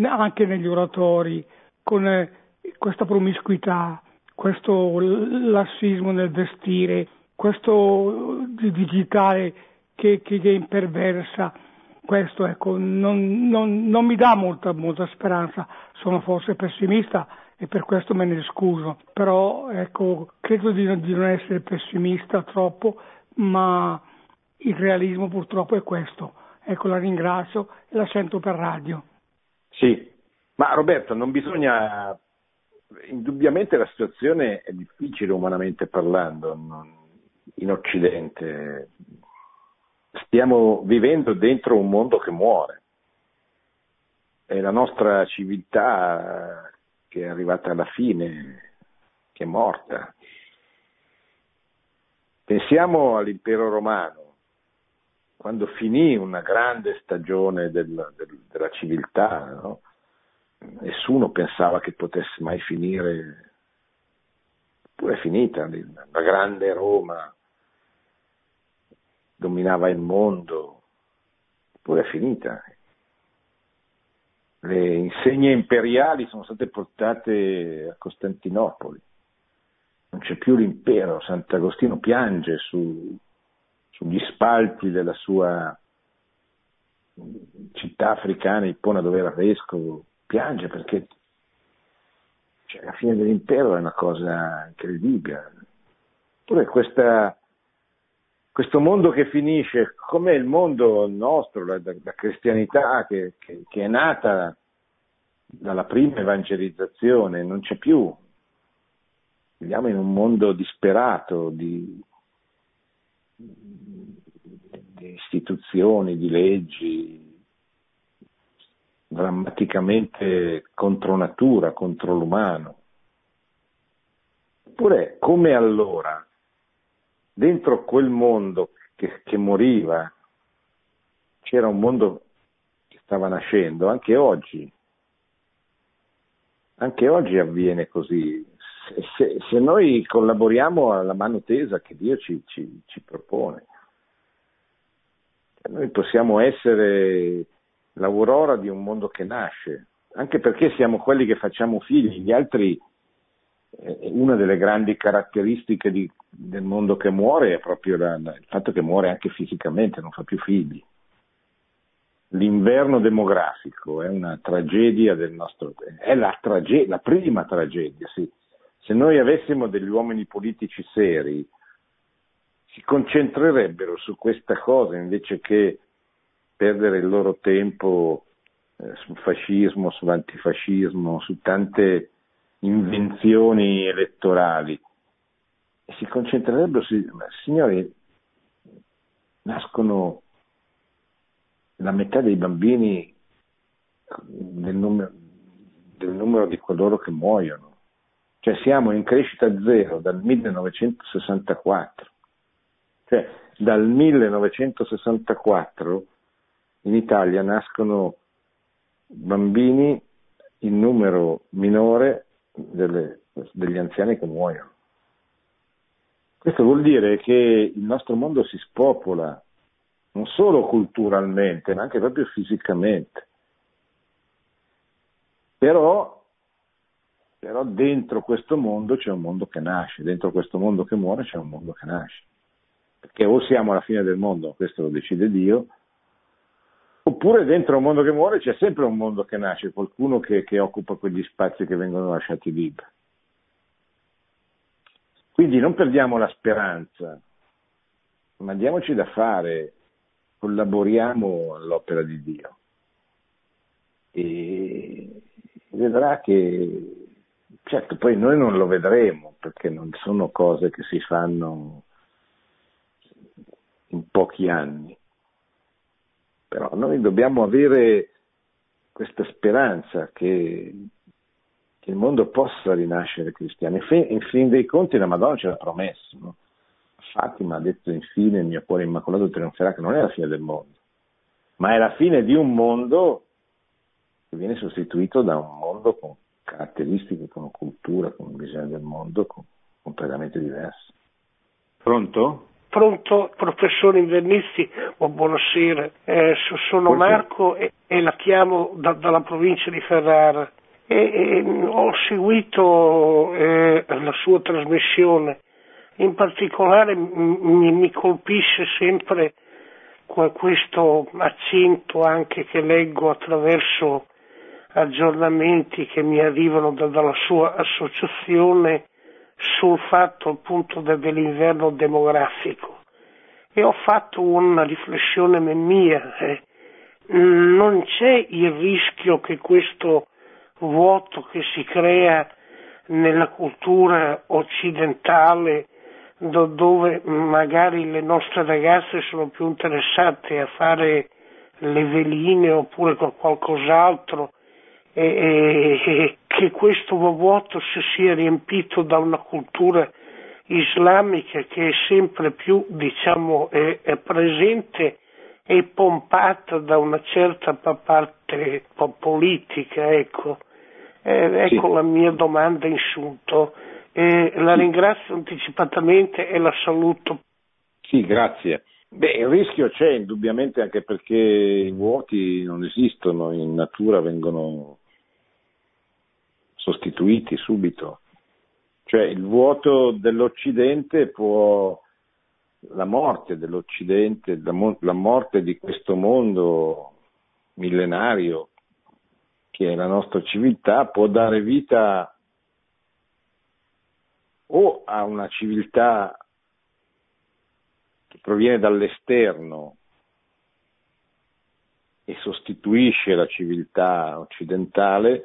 anche negli oratori, con eh, questa promiscuità, questo lassismo nel vestire, questo digitale che, che, che imperversa. Questo ecco, non, non, non, mi dà molta, molta, speranza, sono forse pessimista e per questo me ne scuso, però ecco, credo di, di non essere pessimista troppo, ma il realismo purtroppo è questo. Ecco, la ringrazio e la sento per radio. Sì, ma Roberto, non bisogna, indubbiamente la situazione è difficile umanamente parlando in Occidente, stiamo vivendo dentro un mondo che muore. È la nostra civiltà che è arrivata alla fine, che è morta. Pensiamo all'impero romano, quando finì una grande stagione del, del, della civiltà, no? nessuno pensava che potesse mai finire, pure è finita la grande Roma dominava il mondo, pure è finita. Le insegne imperiali sono state portate a Costantinopoli, non c'è più l'impero, Sant'Agostino piange su, sugli spalti della sua città africana, Ippona dove era vescovo, piange perché cioè, la fine dell'impero è una cosa incredibile. Pure questa questo mondo che finisce, come il mondo nostro, la, la cristianità che, che, che, è nata dalla prima evangelizzazione, non c'è più. Viviamo in un mondo disperato di, di istituzioni, di leggi, drammaticamente contro natura, contro l'umano. Eppure, come allora, dentro quel mondo che, che moriva c'era un mondo che stava nascendo, anche oggi. Anche oggi avviene così. Se, se, noi collaboriamo alla mano tesa che Dio ci, ci, ci propone, noi possiamo essere l'aurora di un mondo che nasce, anche perché siamo quelli che facciamo figli, gli altri una delle grandi caratteristiche di, del mondo che muore è proprio la, il fatto che muore anche fisicamente, non fa più figli. L'inverno demografico è una tragedia del nostro tempo, è la, trage- la prima tragedia, sì. Se noi avessimo degli uomini politici seri, si concentrerebbero su questa cosa invece che perdere il loro tempo eh, sul fascismo, sull'antifascismo, su tante invenzioni elettorali. Si concentrerebbero su... Signori, nascono la metà dei bambini del numero, del numero di coloro che muoiono. Cioè siamo in crescita zero dal 1964. Cioè dal 1964 in Italia nascono bambini in numero minore delle, degli anziani che muoiono. Questo vuol dire che il nostro mondo si spopola non solo culturalmente, ma anche proprio fisicamente. Però, però dentro questo mondo c'è un mondo che nasce, dentro questo mondo che muore c'è un mondo che nasce. Perché o siamo alla fine del mondo, questo lo decide Dio, oppure dentro un mondo che muore c'è sempre un mondo che nasce, qualcuno che, che occupa quegli spazi che vengono lasciati liberi. Quindi non perdiamo la speranza, ma diamoci da fare, collaboriamo all'opera di Dio. E vedrà che, certo, poi noi non lo vedremo, perché non sono cose che si fanno in pochi anni, però noi dobbiamo avere questa speranza che, che il mondo possa rinascere cristiano. In fin dei conti la Madonna ce l'ha promesso. No? Fatima ha detto infine il mio cuore immacolato trionferà, che non è la fine del mondo, ma è la fine di un mondo che viene sostituito da un mondo con caratteristiche, con cultura, con visione del mondo completamente diverse. Pronto? Pronto, professore Invernisti, oh, buonasera, eh, sono. Marco e, e, la chiamo da, dalla provincia di Ferrara e, e ho seguito eh, la sua trasmissione, in particolare mi, mi colpisce sempre questo accento anche che leggo attraverso aggiornamenti che mi arrivano da, dalla sua associazione sul fatto appunto dell'inverno demografico e ho fatto una riflessione mia. Eh. Non c'è il rischio che questo vuoto che si crea nella cultura occidentale dove magari le nostre ragazze sono più interessate a fare le veline oppure qualcos'altro e, e, che questo vuoto si sia riempito da una cultura islamica che è sempre più diciamo, è, è presente e pompata da una certa parte politica. Ecco, eh, ecco sì. la mia domanda in sunto. Eh, la ringrazio anticipatamente e la saluto. Sì, grazie. Beh, il rischio c'è indubbiamente anche perché i vuoti non esistono, in natura vengono sostituiti subito. Cioè il vuoto dell'Occidente può, la morte dell'Occidente, la morte di questo mondo millenario che è la nostra civiltà può dare vita o a una civiltà che proviene dall'esterno e sostituisce la civiltà occidentale,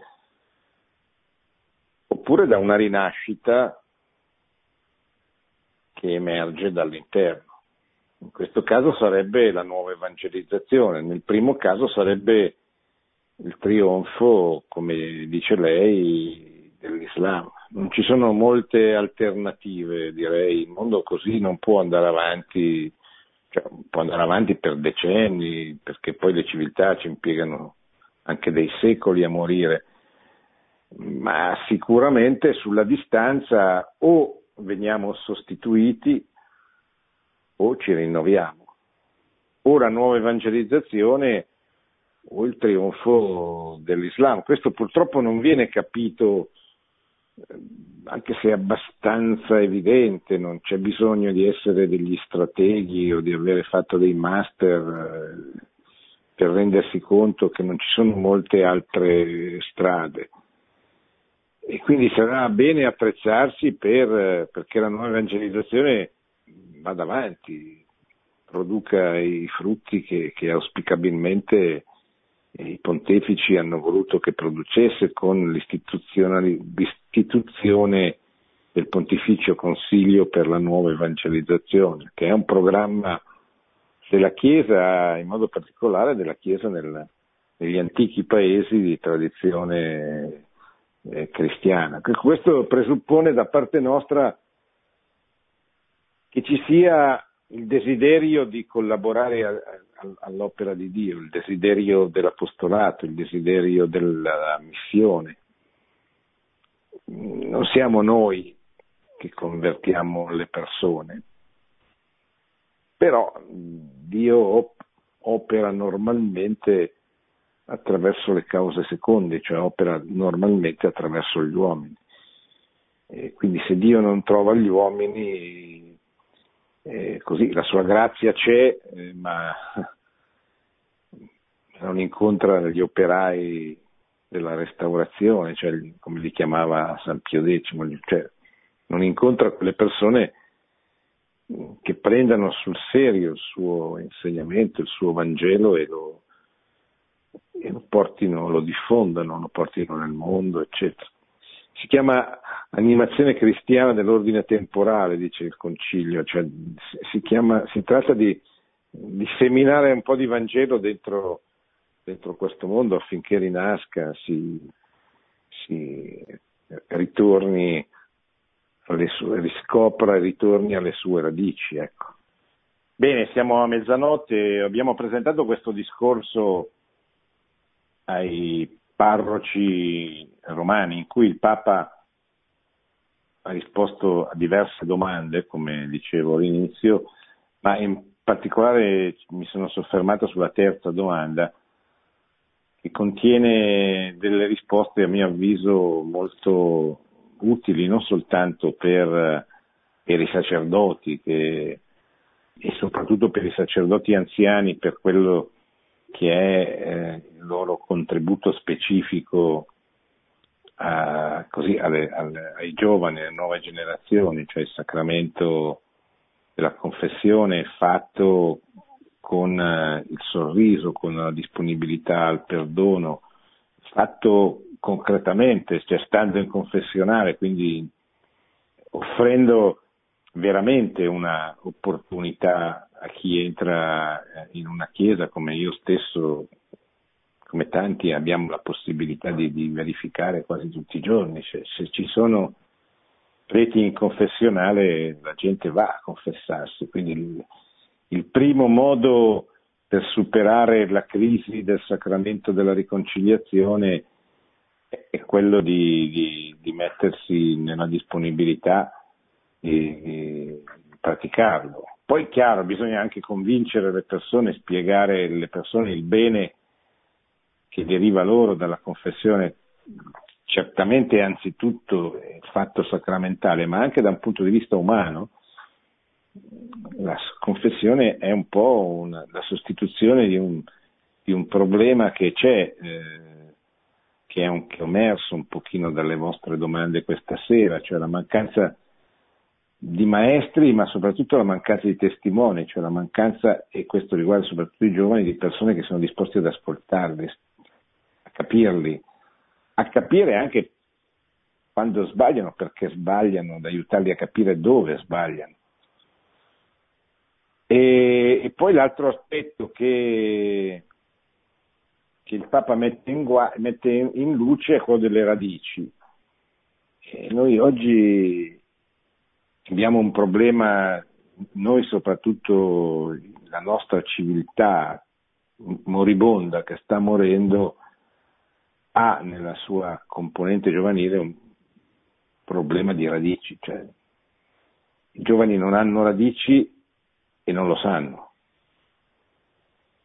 oppure da una rinascita che emerge dall'interno. In questo caso sarebbe la nuova evangelizzazione, nel primo caso sarebbe il trionfo, come dice lei, dell'Islam. Non ci sono molte alternative, direi, il mondo così non può andare avanti, cioè, può andare avanti per decenni, perché poi le civiltà ci impiegano anche dei secoli a morire ma sicuramente sulla distanza o veniamo sostituiti o ci rinnoviamo. O la nuova evangelizzazione o il trionfo dell'Islam. Questo purtroppo non viene capito, eh, anche se è abbastanza evidente, non c'è bisogno di essere degli strateghi o di avere fatto dei master eh, per rendersi conto che non ci sono molte altre strade. E quindi sarà bene attrezzarsi per, perché la nuova evangelizzazione vada avanti, produca i frutti che, che auspicabilmente i pontefici hanno voluto che producesse con l'istituzione del Pontificio Consiglio per la nuova evangelizzazione, che è un programma della Chiesa, in modo particolare della Chiesa nel, negli antichi paesi di tradizione eh, cristiana. Questo presuppone da parte nostra che ci sia il desiderio di collaborare a, a, all'opera di Dio, il desiderio dell'apostolato, il desiderio della missione. Non siamo noi che convertiamo le persone, però Dio op- opera normalmente attraverso le cause seconde, cioè opera normalmente attraverso gli uomini. E quindi se Dio non trova gli uomini, eh, così la sua grazia c'è, eh, ma non incontra gli operai della restaurazione, cioè come li chiamava San Pio X, cioè non incontra quelle persone che prendano sul serio il suo insegnamento, il suo Vangelo e lo, e lo portino, lo diffondano, lo portino nel mondo, eccetera. Si chiama animazione cristiana dell'ordine temporale, dice il concilio, cioè si, chiama, si tratta di, di, seminare un po' di Vangelo dentro, dentro questo mondo affinché rinasca, si, si ritorni sue, riscopra e ritorni alle sue radici. Ecco. Bene, siamo a mezzanotte, abbiamo presentato questo discorso ai parroci romani in cui il Papa ha risposto a diverse domande, come dicevo all'inizio, ma in particolare mi sono soffermato sulla terza domanda, che contiene delle risposte a mio avviso molto utili, non soltanto per, per i sacerdoti che, e soprattutto per i sacerdoti anziani, per quello che è eh, il loro contributo specifico a, così, alle, alle, ai giovani, alle nuove generazioni, cioè il sacramento della confessione fatto con eh, il sorriso, con la disponibilità al perdono, fatto concretamente, cioè stando in confessionale, quindi offrendo veramente una opportunità a chi entra eh, in una chiesa come io stesso, come tanti abbiamo la possibilità di, di verificare quasi tutti i giorni. Se, se, ci sono preti in confessionale la gente va a confessarsi, quindi il, il primo modo per superare la crisi del sacramento della riconciliazione è quello di, di, di mettersi nella disponibilità di praticarlo. Poi chiaro, bisogna anche convincere le persone, spiegare alle persone il bene che deriva loro dalla confessione, certamente anzitutto il fatto sacramentale, ma anche da un punto di vista umano. La confessione è un po' una, la sostituzione di un, di un, problema che c'è, eh, che è, un, che è emerso un pochino dalle vostre domande questa sera, cioè la mancanza di maestri, ma soprattutto la mancanza di testimoni, cioè la mancanza, e questo riguarda soprattutto i giovani, di persone che sono disposti ad ascoltarli, a capirli, a capire anche quando sbagliano, perché sbagliano, ad aiutarli a capire dove sbagliano. E, e poi l'altro aspetto che, che il Papa mette in, mette in luce è quello delle radici. E noi oggi abbiamo un problema, noi soprattutto la nostra civiltà moribonda che sta morendo ha nella sua componente giovanile un problema di radici, cioè i giovani non hanno radici e non lo sanno.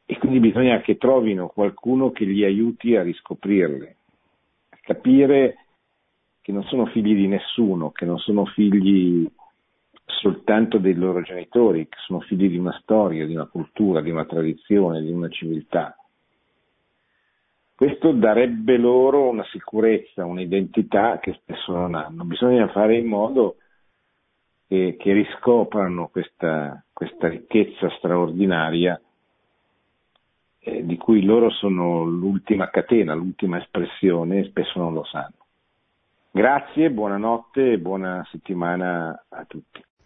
E quindi bisogna che trovino qualcuno che li aiuti a riscoprirle, a capire che non sono figli di nessuno, che non sono figli soltanto dei loro genitori, che sono figli di una storia, di una cultura, di una tradizione, di una civiltà. questo darebbe loro una sicurezza, un'identità che spesso non hanno. Bisogna fare in modo che, che riscoprano questa, questa, ricchezza straordinaria eh, di cui loro sono l'ultima catena, l'ultima espressione e spesso non lo sanno. Grazie, buonanotte e buona settimana a tutti.